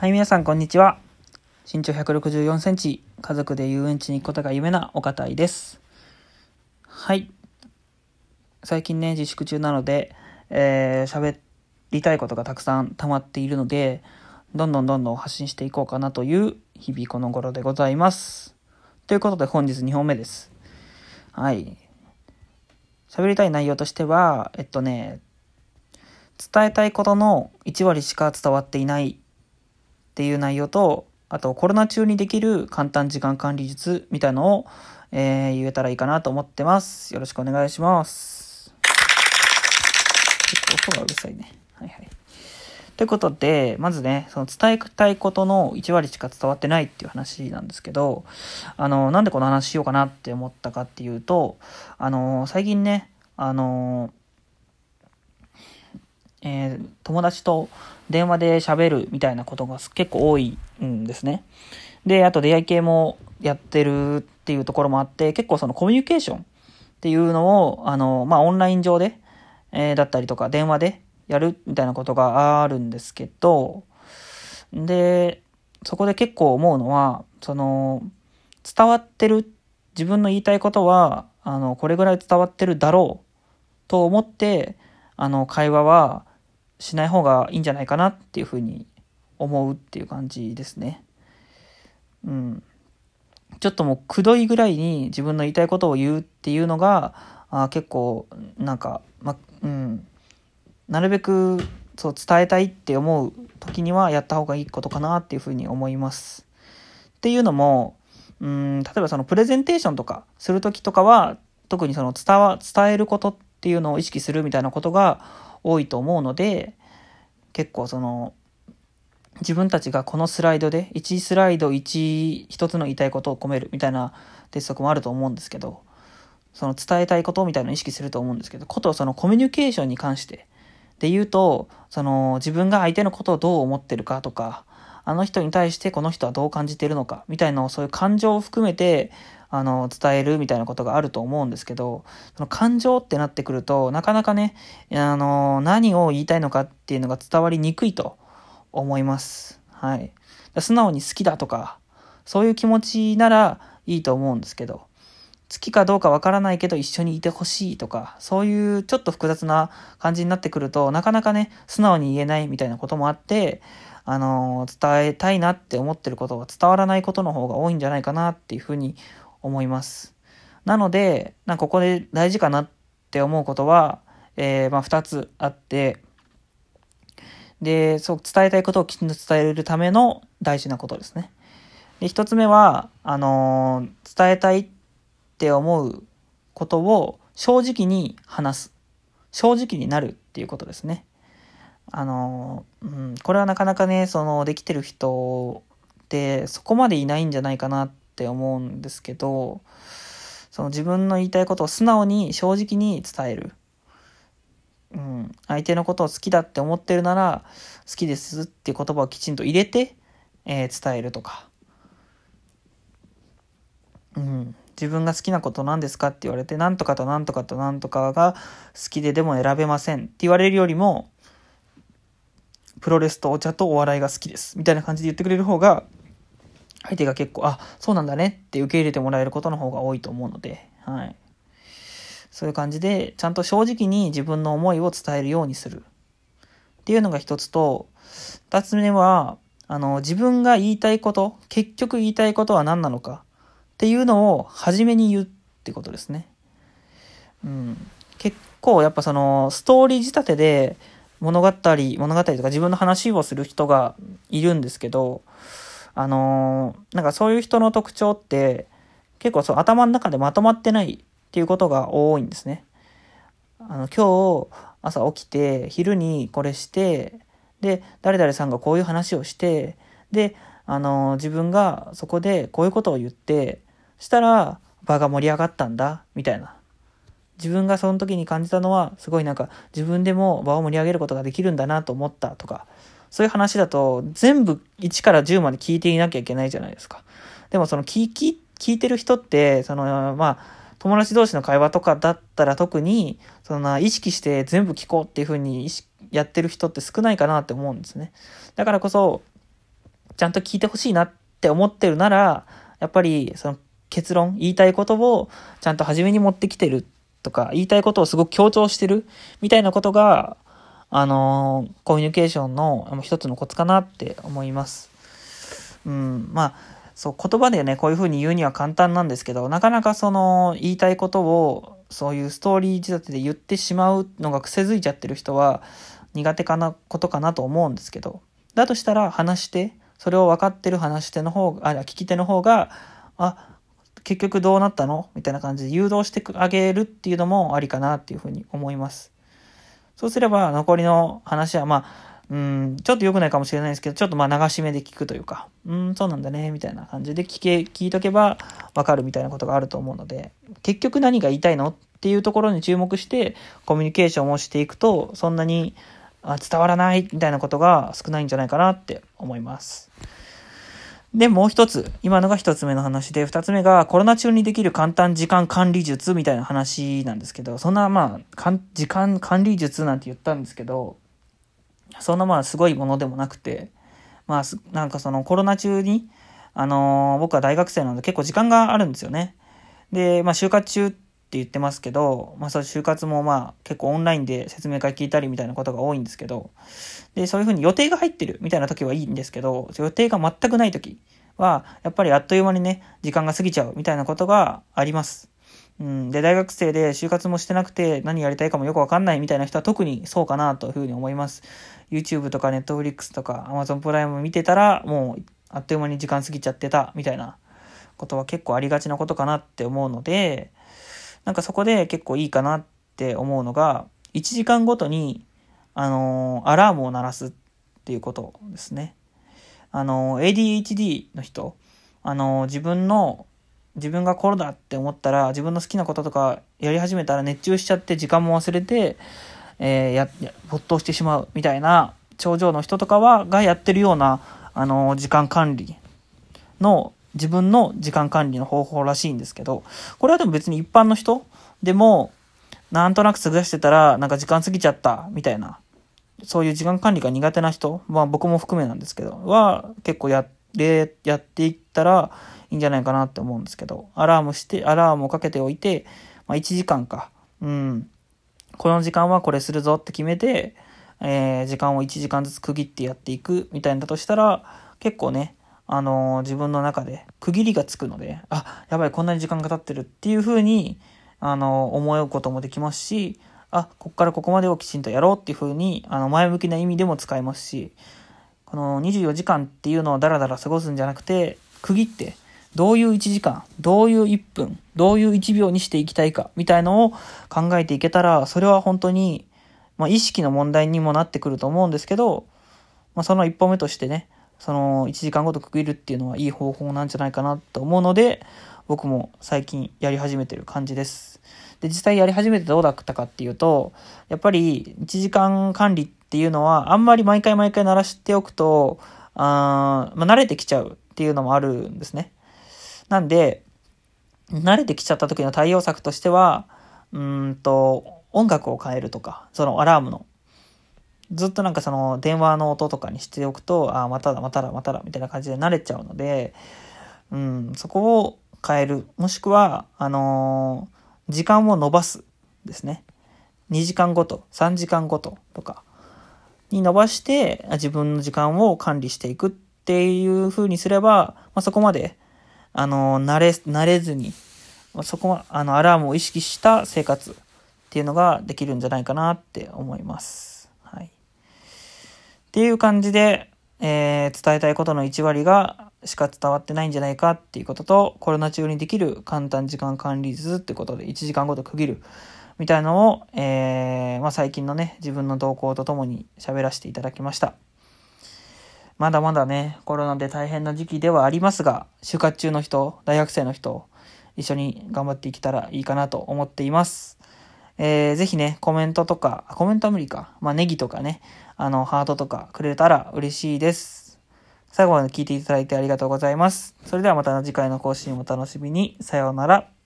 はい、皆さん、こんにちは。身長164センチ、家族で遊園地に行くことが夢なお堅いです。はい。最近ね、自粛中なので、えー、喋りたいことがたくさん溜まっているので、どんどんどんどん発信していこうかなという日々この頃でございます。ということで、本日2本目です。はい。喋りたい内容としては、えっとね、伝えたいことの1割しか伝わっていないっていう内容と、あとコロナ中にできる簡単時間管理術みたいのを、えー言えたらいいかなと思ってます。よろしくお願いします。結構音がうるさいね。はいはい。ということで、まずね、その伝えたいことの1割しか伝わってないっていう話なんですけど、あの、なんでこの話しようかなって思ったかっていうと、あの、最近ね、あの、えー友達と電話で喋るみたいなことが結構多いんですね。で、あと出会い系もやってるっていうところもあって、結構そのコミュニケーションっていうのを、あの、まあ、オンライン上で、えーだったりとか電話でやるみたいなことがあるんですけど、で、そこで結構思うのは、その、伝わってる、自分の言いたいことは、あの、これぐらい伝わってるだろうと思って、あの、会話はしない方がいいんじゃないかなっていうふうに思うっていう感じですね。うん。ちょっともうくどいぐらいに自分の言いたいことを言うっていうのが、あ結構、なんか、ま、うん。なるべく、そう、伝えたいって思う時にはやった方がいいことかなっていうふうに思います。っていうのも、うん、例えばそのプレゼンテーションとかする時とかは、特にその伝わ、伝えることっていうのを意識するみたいなことが多いと思うので、結構その、自分たちがこのスライドで1スライド1一つの言いたいことを込めるみたいな鉄則もあると思うんですけどその伝えたいことみたいなのを意識すると思うんですけどことそのコミュニケーションに関してで言うとその自分が相手のことをどう思ってるかとかあの人に対してこの人はどう感じてるのかみたいなそういう感情を含めてあの伝えるみたいなことがあると思うんですけどその感情ってなってくるとなかなかねあの何を言いたいのかっていうのが伝わりにくいと思います。はい。素直に好きだとか、そういう気持ちならいいと思うんですけど、好きかどうかわからないけど一緒にいてほしいとか、そういうちょっと複雑な感じになってくると、なかなかね、素直に言えないみたいなこともあって、あの伝えたいなって思ってることが伝わらないことの方が多いんじゃないかなっていうふうに思います。なので、なんかここで大事かなって思うことは、えーまあ2つあって、で、そう、伝えたいことをきちんと伝えるための大事なことですね。で、一つ目は、あのー伝えたいって思うことを正直に話す。正直になるっていうことですね。あのーうん、これはなかなかね、その、できてる人ってそこまでいないんじゃないかなってって思うんですけど、その自分の言いたいことを素直に正直に伝える。うん、相手のことを好きだって思ってるなら好きですっていう言葉をきちんと入れて、えー伝えるとか、うん、自分が好きなこと何ですかって言われて何とかと何とかと何とかが好きででも選べませんって言われるよりもプロレスとお茶とお笑いが好きです。みたいな感じで言ってくれる方が相手が結構あそうなんだねって受け入れてもらえることの方が多いと思うのではい。そういう感じで、ちゃんと正直に自分の思いを伝えるようにする。っていうのが一つと、二つ目は、あの、自分が言いたいこと、結局言いたいことは何なのかっていうのを初めに言うってことですね。うん。結構やっぱその、ストーリー仕立てで物語、物語とか自分の話をする人がいるんですけど、あのーなんかそういう人の特徴って、結構そう頭の中でまとまってないっていうことが多いんですね。あの今日朝起きて昼にこれしてで誰々さんがこういう話をしてであの自分がそこでこういうことを言ってしたら場が盛り上がったんだみたいな自分がその時に感じたのはすごいなんか自分でも場を盛り上げることができるんだなと思ったとかそういう話だと全部1から10まで聞いていなきゃいけないじゃないですか。でもその聞き聞いてる人ってそのまあ友達同士の会話とかだったら特にそんな意識して全部聞こうっていう風に意識やってる人って少ないかなって思うんですね。だからこそちゃんと聞いてほしいなって思ってるなら、やっぱりその結論、言いたいことをちゃんと初めに持ってきてるとか、言いたいことをすごく強調してるみたいなことが、あのー、コミュニケーションの一つのコツかなって思います。うん、まあ、そう、言葉でね、こういうふうに言うには簡単なんですけど、なかなかその、言いたいことを、そういうストーリー仕立てで言ってしまうのが癖づいちゃってる人は、苦手かな、ことかなと思うんですけど、だとしたら話して、それを分かってる話し手の方が、あ、聞き手の方が、あ、結局どうなったのみたいな感じで誘導してあげるっていうのもありかなっていうふうに思います。そうすれば残りの話はまあ、うん、ちょっと良くないかもしれないですけど、ちょっとまあ流し目で聞くというか、うん、そうなんだね、みたいな感じで聞け、聞いとけばわかるみたいなことがあると思うので、結局何が言いたいのっていうところに注目してコミュニケーションをしていくと、そんなに伝わらないみたいなことが少ないんじゃないかなって思います。で、もう一つ。今のが一つ目の話で、二つ目がコロナ中にできる簡単時間管理術みたいな話なんですけど、そんなまあ、時間管理術なんて言ったんですけど、そんなまあすごいものでもなくて、まあ、なんかそのコロナ中に、あのー、僕は大学生なので結構時間があるんですよね。で、まあ就活中ってって言ってますけど、まあそう就活もまあ結構オンラインで説明会聞いたりみたいなことが多いんですけど、で、そういうふうに予定が入ってるみたいな時はいいんですけど、予定が全くない時は、やっぱりあっという間にね、時間が過ぎちゃうみたいなことがあります。うん、で、大学生で就活もしてなくて何やりたいかもよくわかんないみたいな人は特にそうかなというふうに思います。YouTube とか Netflix とか Amazon プライム見てたらもうあっという間に時間過ぎちゃってたみたいなことは結構ありがちなことかなって思うので、なんかそこで結構いいかなって思うのが、1時間ごとに、あの、アラームを鳴らすっていうことですね。あの、ADHD の人、あの、自分の自分がコロだって思ったら、自分の好きなこととかやり始めたら熱中しちゃって時間も忘れて、えー、や、没頭してしまうみたいな症状の人とかは、がやってるような、あの、時間管理の、自分の時間管理の方法らしいんですけど、これはでも別に一般の人でも、なんとなく過ごしてたら、なんか時間過ぎちゃった、みたいな、そういう時間管理が苦手な人、まあ僕も含めなんですけど、は結構やって、やっていったら、いいんじゃないかなって思うんですけど、アラームして、アラームをかけておいて、まあ、1時間か。うん。この時間はこれするぞって決めて、えー、時間を1時間ずつ区切ってやっていくみたいなだとしたら、結構ね、あの、自分の中で区切りがつくので、あ、やばい、こんなに時間が経ってるっていう風に、あの、思うこともできますし、あ、こっからここまでをきちんとやろうっていう風に、あの、前向きな意味でも使えますし、この24時間っていうのをダラダラ過ごすんじゃなくて、区切って、どういう1時間、どういう1分、どういう1秒にしていきたいか、みたいのを考えていけたら、それは本当に、まあ、意識の問題にもなってくると思うんですけど、まあ、その一歩目としてね、その1時間ごと区切るっていうのはいい方法なんじゃないかなと思うので、僕も最近やり始めてる感じです。で、実際やり始めてどうだったかっていうと、やっぱり1時間管理っていうのは、あんまり毎回毎回鳴らしておくと、あまあ、慣れてきちゃうっていうのもあるんですね。なんで、慣れてきちゃった時の対応策としては、うんと、音楽を変えるとか、そのアラームの。ずっとなんかその電話の音とかにしておくと、ああ、まただ、まただ、まただ、みたいな感じで慣れちゃうので、うん、そこを変える。もしくは、あのー、時間を伸ばすですね。2時間ごと、3時間ごととかに伸ばして、自分の時間を管理していくっていう風にすれば、まあ、そこまであの、慣れ、慣れずに、まそこは、あの、アラームを意識した生活っていうのができるんじゃないかなって思います。っていう感じで、えー、伝えたいことの1割がしか伝わってないんじゃないかっていうことと、コロナ中にできる簡単時間管理術ってことで1時間ごと区切るみたいのを、えー、まあ、最近のね、自分の動向とともに喋らせていただきました。まだまだね、コロナで大変な時期ではありますが、就活中の人、大学生の人、一緒に頑張っていけたらいいかなと思っています。えー、ぜひね、コメントとか、コメントは無理か。まあ、ネギとかね、あの、ハートとかくれたら嬉しいです。最後まで聞いていただいてありがとうございます。それではまた次回の更新をお楽しみに。さようなら。